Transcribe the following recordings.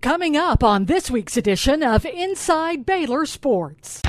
Coming up on this week's edition of Inside Baylor Sports.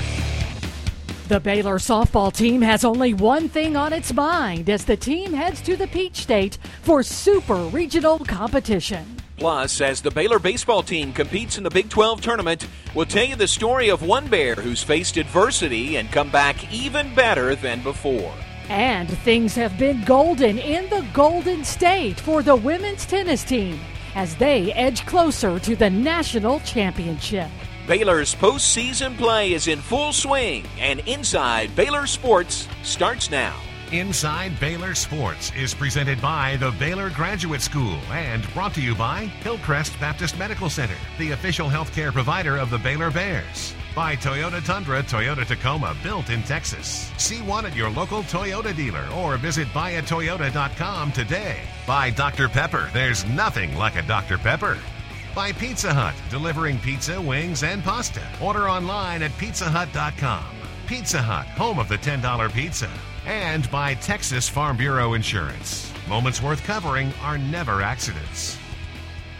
The Baylor softball team has only one thing on its mind as the team heads to the Peach State for super regional competition. Plus, as the Baylor baseball team competes in the Big 12 tournament, we'll tell you the story of one Bear who's faced adversity and come back even better than before. And things have been golden in the Golden State for the women's tennis team as they edge closer to the national championship. Baylor's postseason play is in full swing, and Inside Baylor Sports starts now. Inside Baylor Sports is presented by the Baylor Graduate School and brought to you by Hillcrest Baptist Medical Center, the official healthcare provider of the Baylor Bears. By Toyota Tundra, Toyota Tacoma, built in Texas. See one at your local Toyota dealer or visit buyatoyota.com today. By Dr. Pepper, there's nothing like a Dr. Pepper. By Pizza Hut, delivering pizza, wings, and pasta. Order online at pizzahut.com. Pizza Hut, home of the $10 pizza. And by Texas Farm Bureau Insurance. Moments worth covering are never accidents.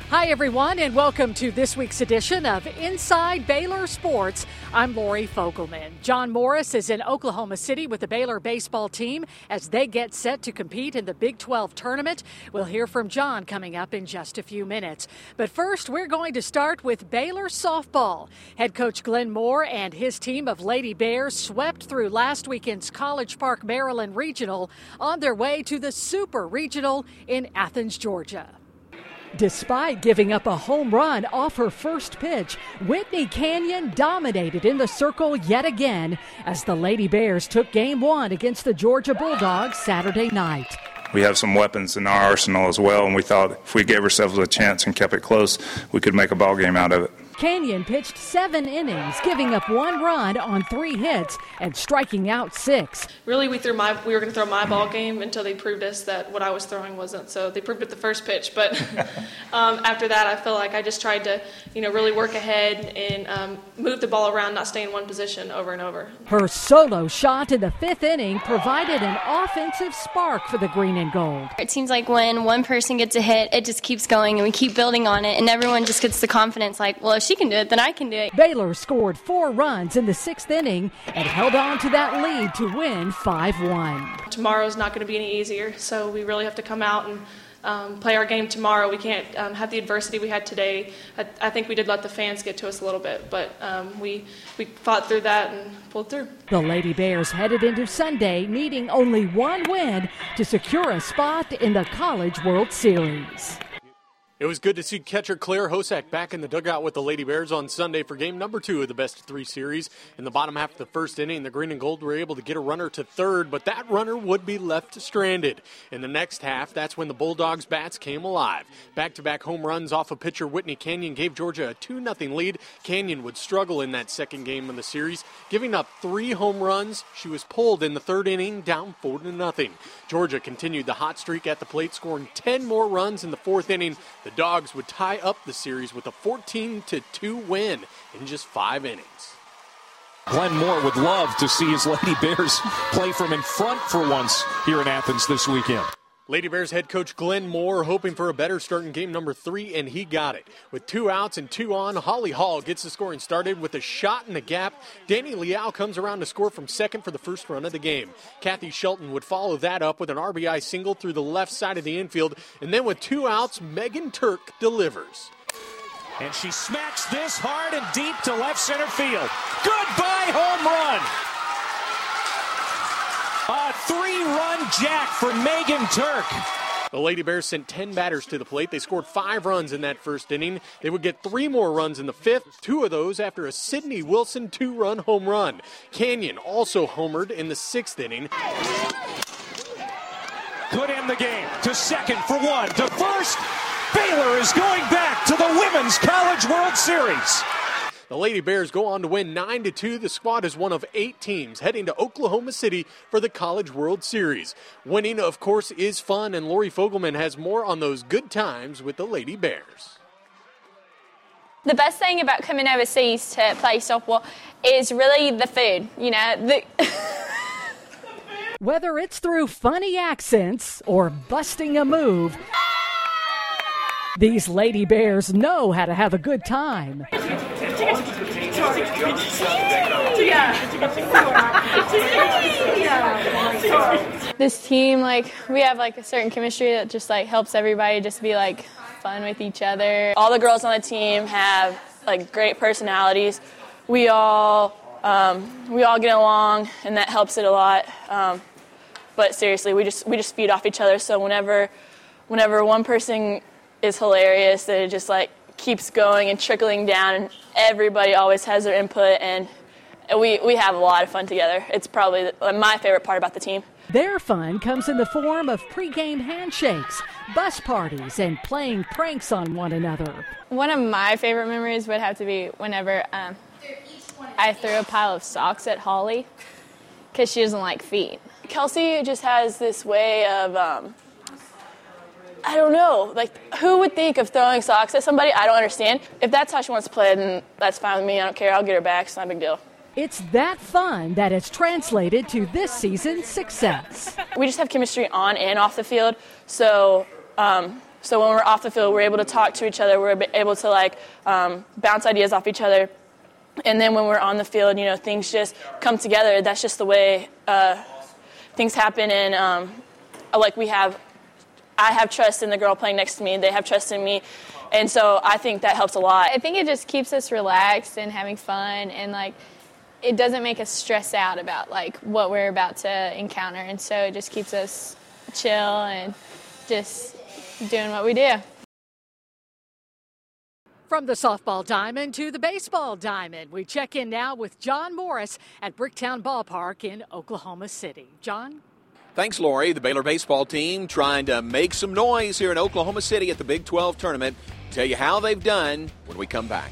Hi, everyone, and welcome to this week's edition of Inside Baylor Sports. I'm Lori Fogelman. John Morris is in Oklahoma City with the Baylor baseball team as they get set to compete in the Big 12 tournament. We'll hear from John coming up in just a few minutes. But first, we're going to start with Baylor softball. Head coach Glenn Moore and his team of Lady Bears swept through last weekend's College Park, Maryland Regional on their way to the Super Regional in Athens, Georgia. Despite giving up a home run off her first pitch, Whitney Canion dominated in the circle yet again as the Lady Bears took game one against the Georgia Bulldogs Saturday night. We have some weapons in our arsenal as well, and we thought if we gave ourselves a chance and kept it close, we could make a ball game out of it. Canion pitched seven innings, giving up one run on three hits and striking out six. Really, we threw my we were going to throw my ball game until they proved us that what I was throwing wasn't. So they proved it the first pitch, but um, after that, I feel like I just tried to you know really work ahead and um, move the ball around, not stay in one position over and over. Her solo shot in the fifth inning provided an offensive spark for the green and gold. It seems like when one person gets a hit, it just keeps going, and we keep building on it, and everyone just gets the confidence like, well, if she can do it, then I can do it. Baylor scored four runs in the sixth inning and held on to that lead to win 5 1. Tomorrow's not going to be any easier, so we really have to come out and um, play our game tomorrow. We can't um, have the adversity we had today. I, I, think we did let the fans get to us a little bit, but um, we, we fought through that and pulled through. The Lady Bears headed into Sunday needing only one win to secure a spot in the College World Series. It was good to see catcher Claire Hosack back in the dugout with the Lady Bears on Sunday for game number two of the best of three series. In the bottom half of the first inning, the Green and Gold were able to get a runner to third, but that runner would be left stranded. In the next half, that's when the Bulldogs' bats came alive. Back to back home runs off of pitcher Whitney Canion gave Georgia a 2 0 lead. Canion would struggle in that second game of the series, giving up three home runs. She was pulled in the third inning, down 4 0. Georgia continued the hot streak at the plate, scoring 10 more runs in the fourth inning. The Dogs would tie up the series with a 14 2 win in just five innings. Glenn Moore would love to see his Lady Bears play from in front for once here in Athens this weekend. Lady Bears head coach Glenn Moore hoping for a better start in game number three, and he got it. With two outs and two on, Holly Hall gets the scoring started with a shot in the gap. Danny Leal comes around to score from second for the first run of the game. Kathy Shelton would follow that up with an RBI single through the left side of the infield, and then with two outs, Megan Turk delivers. And she smacks this hard and deep to left center field. Goodbye, home run! Three run jack for Megan Turk. The Lady Bears sent 10 batters to the plate. They scored five runs in that first inning. They would get three more runs in the fifth, two of those after a Sydney Wilson two run home run. Canion also homered in the sixth inning. Could end the game. To second for one. To first. Baylor is going back to the Women's College World Series. The Lady Bears go on to win 9 to 2. The squad is one of eight teams heading to Oklahoma City for the College World Series. Winning, of course, is fun, and Lori Fogelman has more on those good times with the Lady Bears. The best thing about coming overseas to play softball is really the food. You know, the. Whether it's through funny accents or busting a move. These Lady Bears know how to have a good time. This team, like, we have like a certain chemistry that just like helps everybody just be like fun with each other. All the girls on the team have like great personalities. We all um, we all get along, and that helps it a lot. Um, but seriously, we just we just feed off each other. So whenever whenever one person is hilarious, it just like keeps going and trickling down, and everybody always has their input, and we we have a lot of fun together. It's probably my favorite part about the team. Their fun comes in the form of pregame handshakes, bus parties, and playing pranks on one another. One of my favorite memories would have to be whenever um, I threw a pile of socks at Holly because she doesn't like feet. Kelsey just has this way of, um, I don't know, like who would think of throwing socks at somebody? I don't understand. If that's how she wants to play, then that's fine with me. I don't care. I'll get her back. It's not a big deal. It's that fun that has translated to this season's success. We just have chemistry on and off the field. So, um, so when we're off the field, we're able to talk to each other. We're able to like um, bounce ideas off each other. And then when we're on the field, you know, things just come together. That's just the way uh, things happen. And um, like we have, I have trust in the girl playing next to me. They have trust in me. And so I think that helps a lot. I think it just keeps us relaxed and having fun and like it doesn't make us stress out about like what we're about to encounter and so it just keeps us chill and just doing what we do from the softball diamond to the baseball diamond, we check in now with John Morris at Bricktown Ballpark in Oklahoma City. John? Thanks, Lori. The Baylor baseball team trying to make some noise here in Oklahoma City at the Big 12 tournament. Tell you how they've done when we come back.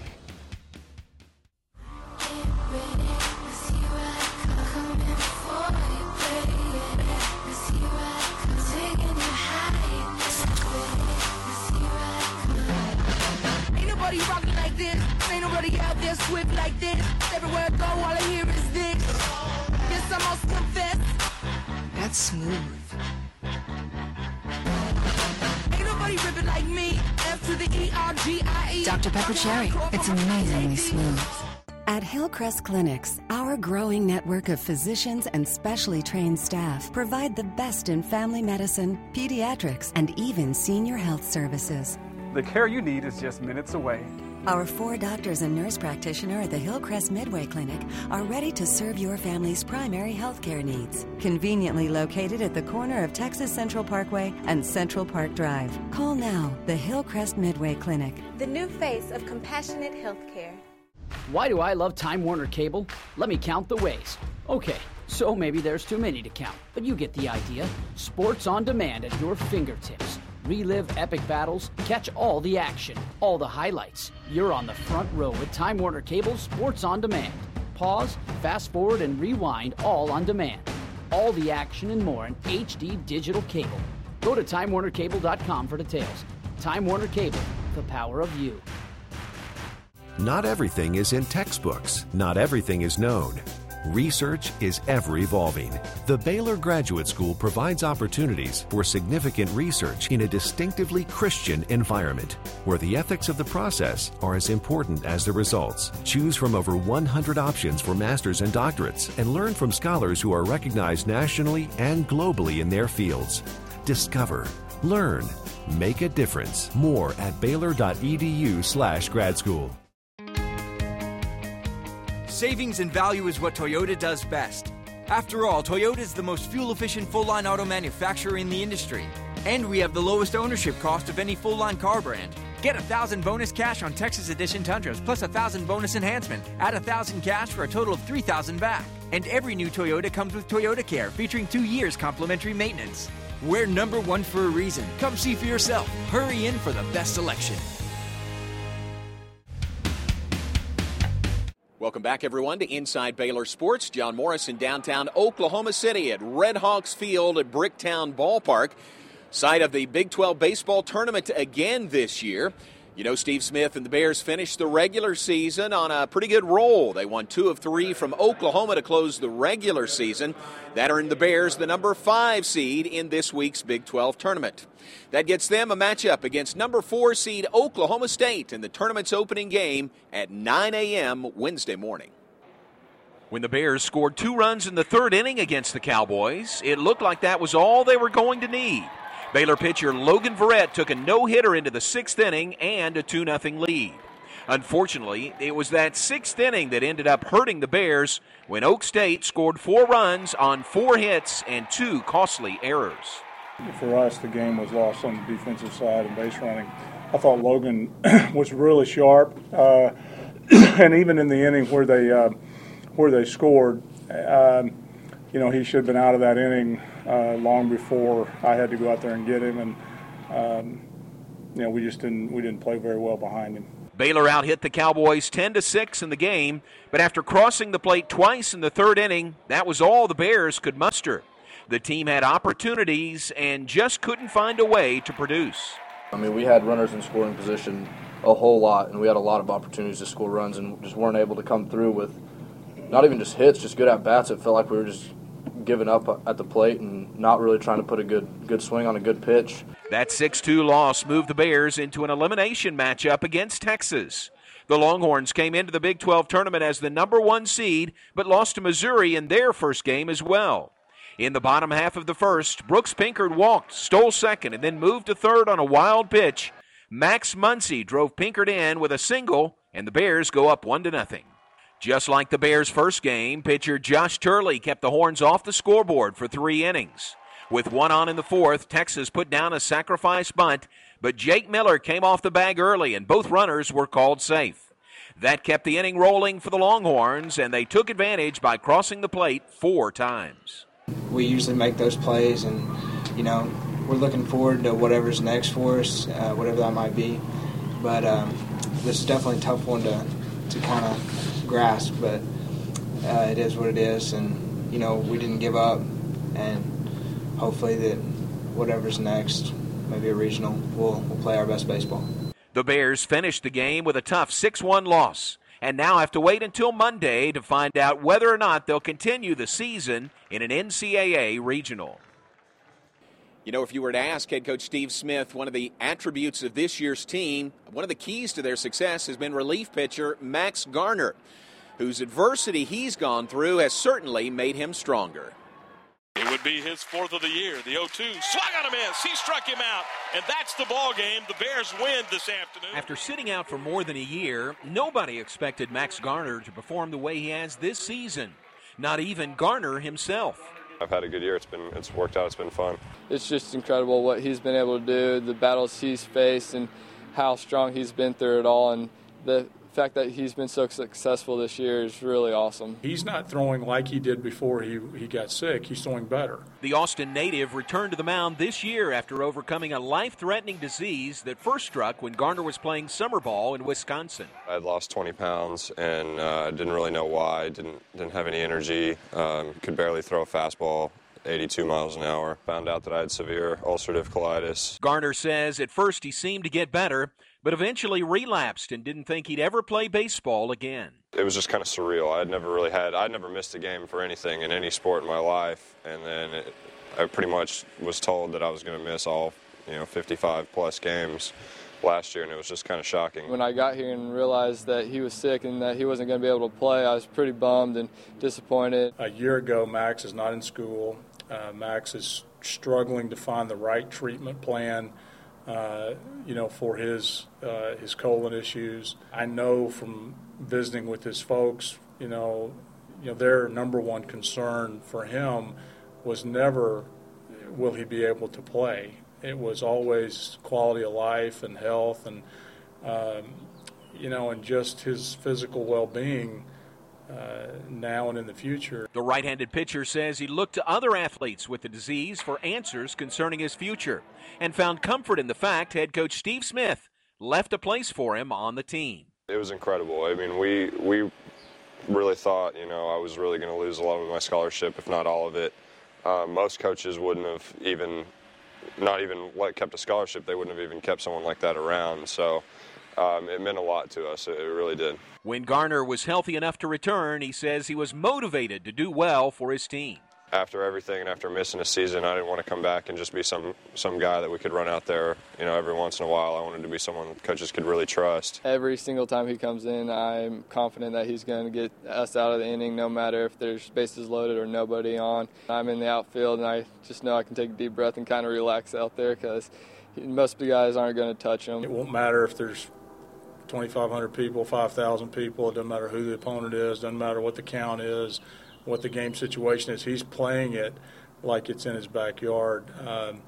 swift like this. Everywhere I go, all I hear is this. Yes, I must confess. That's smooth. Ain't nobody ripping like me. F to the R G I. Dr. Pepper Cherry. It's amazingly smooth. At Hillcrest Clinics, our growing network of physicians and specially trained staff provide the best in family medicine, pediatrics, and even senior health services. The care you need is just minutes away. Our four doctors and nurse practitioner at the Hillcrest Midway Clinic are ready to serve your family's primary health care needs. Conveniently located at the corner of Texas Central Parkway and Central Park Drive. Call now the Hillcrest Midway Clinic. The new face of compassionate healthcare. Why do I love Time Warner Cable? Let me count the ways. Okay, so maybe there's too many to count, but you get the idea. Sports on demand at your fingertips relive epic battles, catch all the action, all the highlights. You're on the front row with Time Warner Cable Sports on Demand. Pause, fast forward, and rewind all on demand. All the action and more in HD digital cable. Go to TimeWarnerCable.com for details. Time Warner Cable, the power of you. Not everything is in textbooks. Not everything is known. Research is ever evolving. The Baylor Graduate School provides opportunities for significant research in a distinctively Christian environment, where the ethics of the process are as important as the results. Choose from over 100 options for masters and doctorates and learn from scholars who are recognized nationally and globally in their fields. Discover, learn, make a difference. More at baylor.edu/slash grad school. Savings and value is what Toyota does best. After all, Toyota is the most fuel efficient full line auto manufacturer in the industry. And we have the lowest ownership cost of any full line car brand. Get a thousand bonus cash on Texas Edition Tundras plus a thousand bonus enhancement. Add a thousand cash for a total of three thousand back. And every new Toyota comes with Toyota Care, featuring two years complimentary maintenance. We're number one for a reason. Come see for yourself. Hurry in for the best selection. Welcome back, everyone, to Inside Baylor Sports. John Morris in downtown Oklahoma City at Red Hawks Field at Bricktown Ballpark, site of the Big 12 baseball tournament again this year. You know, Steve Smith and the Bears finished the regular season on a pretty good roll. They won two of three from Oklahoma to close the regular season. That earned the Bears the number five seed in this week's Big 12 tournament. That gets them a matchup against number four seed Oklahoma State in the tournament's opening game at 9 a.m. Wednesday morning. When the Bears scored two runs in the third inning against the Cowboys, it looked like that was all they were going to need. Baylor pitcher Logan Verrett took a no hitter into the sixth inning and a 2 0 lead. Unfortunately, it was that sixth inning that ended up hurting the Bears when Oak State scored four runs on four hits and two costly errors. For us, the game was lost on the defensive side and base running. I thought Logan was really sharp, uh, and even in the inning where they uh, where they scored, um, you know, he should have been out of that inning uh, long before I had to go out there and get him, and um, you know we just didn't we didn't play very well behind him. Baylor out hit the Cowboys 10 to 6 in the game, but after crossing the plate twice in the third inning, that was all the Bears could muster. The team had opportunities and just couldn't find a way to produce. I mean, we had runners in scoring position a whole lot, and we had a lot of opportunities to score runs, and just weren't able to come through with not even just hits, just good at bats. It felt like we were just giving up at the plate and not really trying to put a good good swing on a good pitch. That 6-2 loss moved the Bears into an elimination matchup against Texas. The Longhorns came into the Big 12 tournament as the number 1 seed but lost to Missouri in their first game as well. In the bottom half of the first, Brooks Pinckard walked, stole second, and then moved to third on a wild pitch. Max Muncy drove Pinckard in with a single, and the Bears go up 1 to nothing. Just like the Bears' first game, pitcher Josh Turley kept the Horns off the scoreboard for three innings. With one on in the fourth, Texas put down a sacrifice bunt, but Jake Miller came off the bag early and both runners were called safe. That kept the inning rolling for the Longhorns, and they took advantage by crossing the plate four times. We usually make those plays, and, you know, we're looking forward to whatever's next for us, uh, whatever that might be. But um, this is definitely a tough one to, to kind of grasp, but uh, it is what it is, and, you know, we didn't give up, and hopefully that whatever's next, maybe a regional, we'll, we'll play our best baseball. The Bears finished the game with a tough 6 1 loss and now have to wait until Monday to find out whether or not they'll continue the season in an NCAA regional. You know, if you were to ask head coach Steve Smith, one of the attributes of this year's team, one of the keys to their success has been relief pitcher Max Garner, whose adversity he's gone through has certainly made him stronger. It would be his fourth of the year. The 0 2 swung on a miss. He struck him out. And that's the ball game. The Bears win this afternoon. After sitting out for more than a year, nobody expected Max Garner to perform the way he has this season. Not even Garner himself. I've had a good year. It's been it's worked out. It's been fun. It's just incredible what he's been able to do, the battles he's faced, and how strong he's been through it all. And the fact that he's been so successful this year is really awesome. He's not throwing like he did before he, he got sick. He's throwing better. The Austin native returned to the mound this year after overcoming a life threatening disease that first struck when Garner was playing summer ball in Wisconsin. I had lost 20 pounds and uh, didn't really know why. Didn't, didn't have any energy. Um, could barely throw a fastball. 82 miles an hour. Found out that I had severe ulcerative colitis. Garner says at first he seemed to get better, but eventually relapsed and didn't think he'd ever play baseball again. It was just kind of surreal. I'd never really had, I'd never missed a game for anything in any sport in my life, and then it, I pretty much was told that I was going to miss all, you know, 55 plus games last year, and it was just kind of shocking. When I got here and realized that he was sick and that he wasn't going to be able to play, I was pretty bummed and disappointed. A year ago, Max is not in school. Uh, Max is struggling to find the right treatment plan uh, you know, for his uh, his colon issues. I know from visiting with his folks, you know, you know, their number one concern for him was never will he be able to play. It was always quality of life and health and um, you know, and just his physical well-being uh, now and in the future. The right handed pitcher says he looked to other athletes with the disease for answers concerning his future and found comfort in the fact head coach Steve Smith left a place for him on the team. It was incredible. I mean, we, we really thought, you know, I was really going to lose a lot of my scholarship, if not all of it. Uh, most coaches wouldn't have even, not even like kept a scholarship, they wouldn't have even kept someone like that around. So, um, it meant a lot to us. It really did. When Garner was healthy enough to return, he says he was motivated to do well for his team. After everything and after missing a season, I didn't want to come back and just be some some guy that we could run out there, you know, every once in a while. I wanted to be someone coaches could really trust. Every single time he comes in, I'm confident that he's going to get us out of the inning, no matter if there's bases loaded or nobody on. I'm in the outfield, and I just know I can take a deep breath and kind of relax out there because most of the guys aren't going to touch him. It won't matter if there's 2,500 people, 5,000 people. It doesn't matter who the opponent is. Doesn't matter what the count is, what the game situation is. He's playing it like it's in his backyard. Um,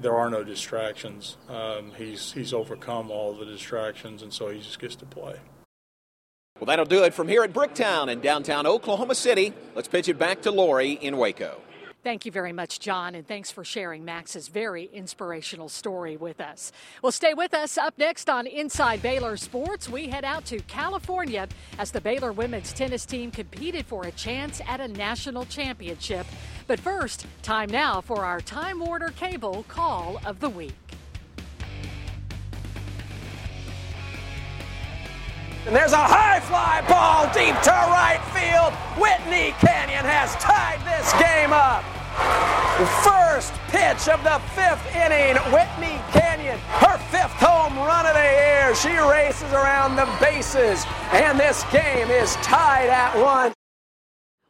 there are no distractions. Um, he's he's overcome all the distractions, and so he just gets to play. Well, that'll do it from here at Bricktown in downtown Oklahoma City. Let's pitch it back to Lori in Waco. Thank you very much, John, and thanks for sharing Max's very inspirational story with us. Well, stay with us. Up next on Inside Baylor Sports, we head out to California as the Baylor women's tennis team competed for a chance at a national championship. But first, time now for our Time Warner Cable Call of the Week. And there's a high fly ball deep to right field. Whitney Canion has tied this game up. First pitch of the fifth inning. Whitney Canion, her fifth home run of the year. She races around the bases, and this game is tied at one.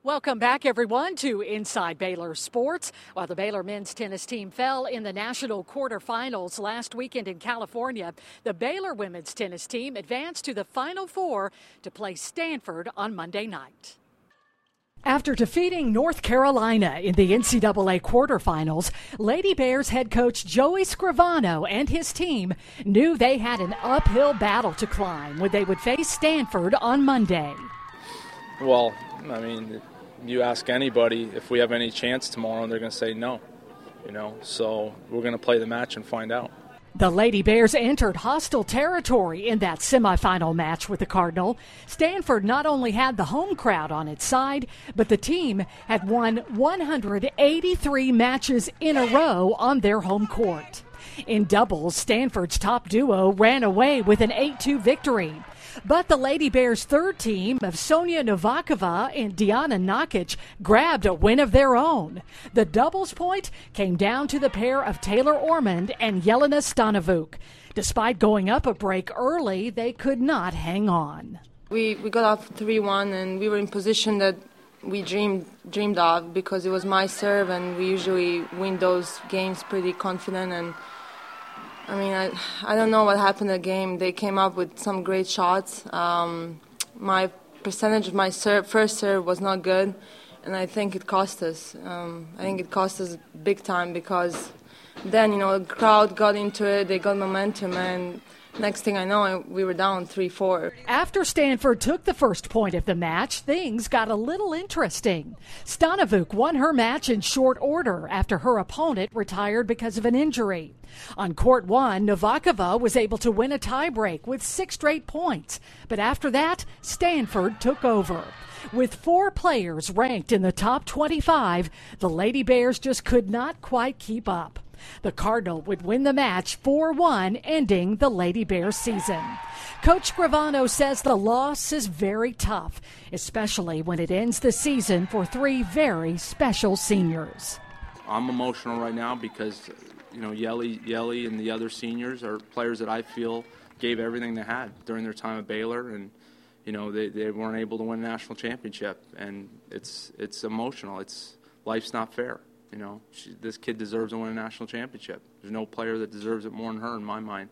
Welcome back, everyone, to Inside Baylor Sports. While the Baylor men's tennis team fell in the national quarterfinals last weekend in California, the Baylor women's tennis team advanced to the Final Four to play Stanford on Monday night. After defeating North Carolina in the NCAA quarterfinals, Lady Bears head coach Joey Scrivano and his team knew they had an uphill battle to climb when they would face Stanford on Monday. Well, I mean, you ask anybody if we have any chance tomorrow, and they're going to say no. You know, so we're going to play the match and find out. The Lady Bears entered hostile territory in that semifinal match with the Cardinal. Stanford not only had the home crowd on its side, but the team had won 183 matches in a row on their home court. In doubles, Stanford's top duo ran away with an 8 2 victory. But the Lady Bears' third team of Sonia Novakova and Diana Nakic grabbed a win of their own. The doubles point came down to the pair of Taylor Ormond and Yelena Stanivuk. Despite going up a break early, they could not hang on. We, we got off 3 1 and we were in position that we dreamed dreamed of because it was my serve and we usually win those games pretty confident and I mean, I, I don't know what happened in the game. They came up with some great shots. Um, my percentage of my serve, first serve was not good, and I think it cost us. Um, I think it cost us big time because then, you know, the crowd got into it, they got momentum, and next thing I know, we were down 3 4. After Stanford took the first point of the match, things got a little interesting. Stanivuk won her match in short order after her opponent retired because of an injury. On court one, Novakova was able to win a tiebreak with six straight points, but after that, Stanford took over. With four players ranked in the top 25, the Lady Bears just could not quite keep up. The Cardinal would win the match 4 1, ending the Lady Bears season. Coach Scrivano says the loss is very tough, especially when it ends the season for three very special seniors. I'm emotional right now because, you know, Yelly, Yelly and the other seniors are players that I feel gave everything they had during their time at Baylor and you know they, they weren't able to win a national championship and it's it's emotional it's life's not fair you know, she, this kid deserves to win a national championship. There's no player that deserves it more than her in my mind.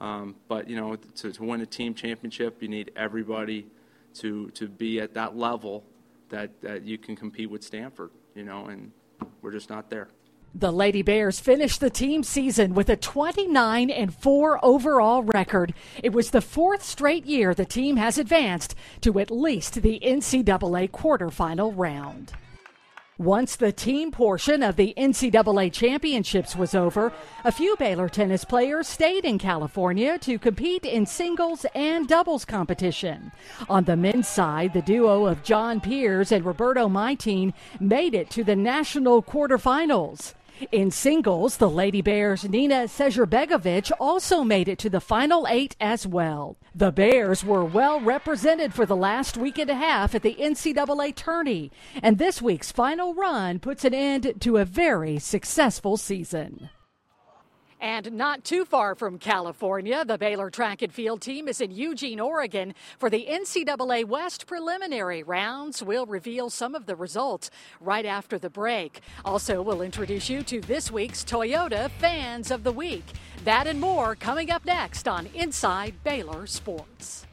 Um, but you know, to, to win a team championship, you need everybody to to be at that level that that you can compete with Stanford. You know, and we're just not there. The Lady Bears finished the team season with a 29 and 4 overall record. It was the fourth straight year the team has advanced to at least the NCAA quarterfinal round. Once the team portion of the NCAA championships was over, a few Baylor tennis players stayed in California to compete in singles and doubles competition. On the men's side, the duo of John Peers and Roberto Maytin made it to the national quarterfinals. In singles, the Lady Bears' Nina Secerbegovic also made it to the final eight as well. The Bears were well represented for the last week and a half at the NCAA tourney, and this week's final run puts an end to a very successful season. And not too far from California, the Baylor track and field team is in Eugene, Oregon for the NCAA West preliminary rounds. We'll reveal some of the results right after the break. Also, we'll introduce you to this week's Toyota Fans of the Week. That and more coming up next on Inside Baylor Sports.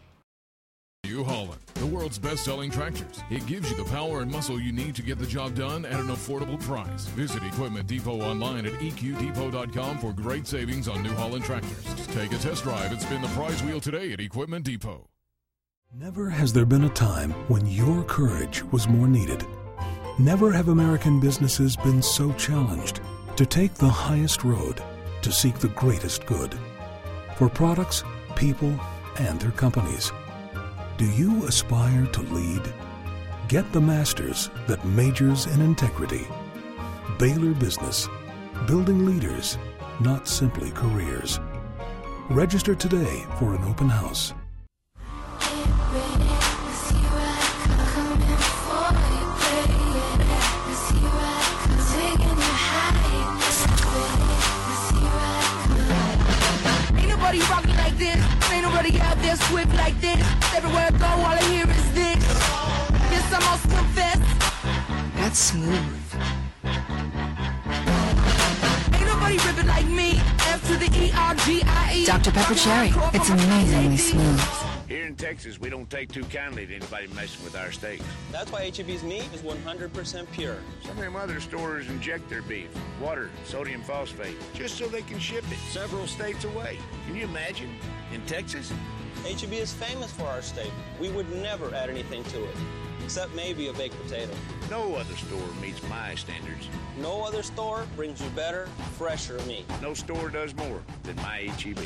New Holland, the world's best selling tractors. It gives you the power and muscle you need to get the job done at an affordable price. Visit Equipment Depot online at eqdepot.com for great savings on New Holland tractors. Take a test drive and spin the prize wheel today at Equipment Depot. Never has there been a time when your courage was more needed. Never have American businesses been so challenged to take the highest road to seek the greatest good for products, people, and their companies. Do you aspire to lead? Get the master's that majors in integrity. Baylor Business, building leaders, not simply careers. Register today for an open house. Nobody swift like this. Everywhere I go, all I hear is this. This I must confess. That's smooth. Ain't nobody ripping like me. F to the E R G I E. Dr. Pepper Cherry. It's amazingly smooth. Here in Texas, we don't take too kindly to anybody messing with our steaks. That's why HEB's meat is 100% pure. Some of them other stores inject their beef, water, sodium phosphate, just so they can ship it several states away. Can you imagine? In Texas? HEB is famous for our steak. We would never add anything to it, except maybe a baked potato. No other store meets my standards. No other store brings you better, fresher meat. No store does more than my HEB.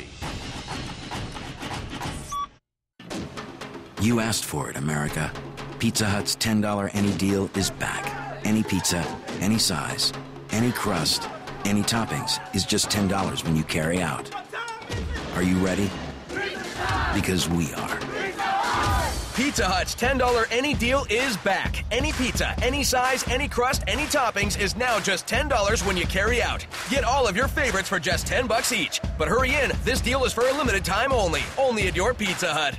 You asked for it, America. Pizza Hut's $10 any deal is back. Any pizza, any size, any crust, any toppings is just $10 when you carry out. Are you ready? Because we are. Pizza Hut's $10 any deal is back. Any pizza, any size, any crust, any toppings is now just $10 when you carry out. Get all of your favorites for just 10 bucks each. But hurry in, this deal is for a limited time only. Only at your Pizza Hut.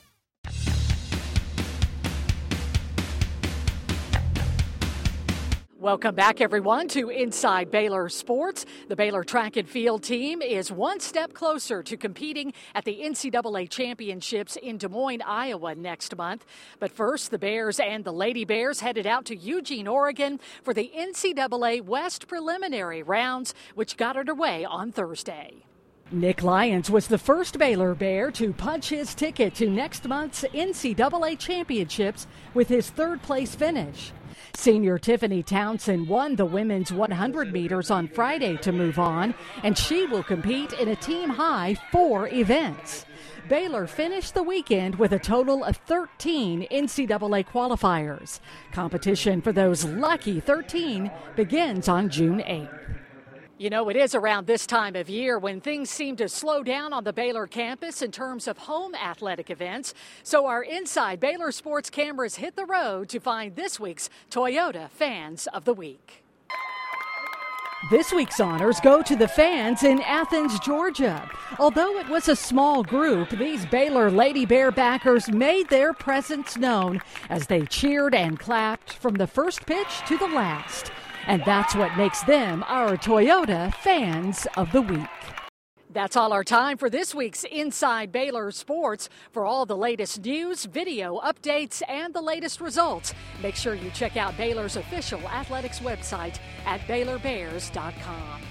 Welcome back, everyone, to Inside Baylor Sports. The Baylor track and field team is one step closer to competing at the NCAA Championships in Des Moines, Iowa next month. But first, the Bears and the Lady Bears headed out to Eugene, Oregon for the NCAA West preliminary rounds, which got underway on Thursday. Nick Lyons was the first Baylor Bear to punch his ticket to next month's NCAA Championships with his third place finish. Senior Tiffany Townsend won the women's 100 meters on Friday to move on, and she will compete in a team high four events. Baylor finished the weekend with a total of 13 NCAA qualifiers. Competition for those lucky 13 begins on June 8th. You know, it is around this time of year when things seem to slow down on the Baylor campus in terms of home athletic events. So our Inside Baylor Sports cameras hit the road to find this week's Toyota Fans of the Week. This week's honors go to the fans in Athens, Georgia. Although it was a small group, these Baylor Lady Bear backers made their presence known as they cheered and clapped from the first pitch to the last. And that's what makes them our Toyota Fans of the Week. That's all our time for this week's Inside Baylor Sports. For all the latest news, video updates, and the latest results, make sure you check out Baylor's official athletics website at BaylorBears.com.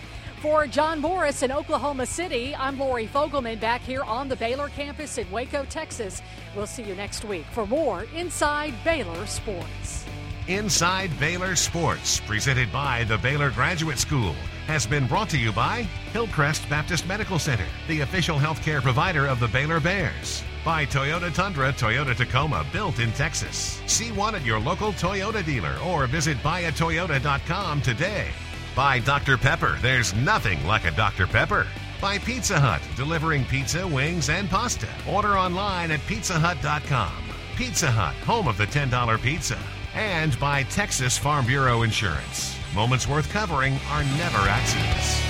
For John Morris in Oklahoma City, I'm Lori Fogelman back here on the Baylor campus in Waco, Texas. We'll see you next week for more Inside Baylor Sports. Inside Baylor Sports, presented by the Baylor Graduate School, has been brought to you by Hillcrest Baptist Medical Center, the official healthcare provider of the Baylor Bears. By Toyota Tundra, Toyota Tacoma, built in Texas. See one at your local Toyota dealer or visit buyatoyota.com today. By Dr. Pepper, there's nothing like a Dr. Pepper. By Pizza Hut, delivering pizza, wings, and pasta. Order online at pizzahut.com. Pizza Hut, home of the $10 pizza. And by Texas Farm Bureau Insurance. Moments worth covering are never accidents.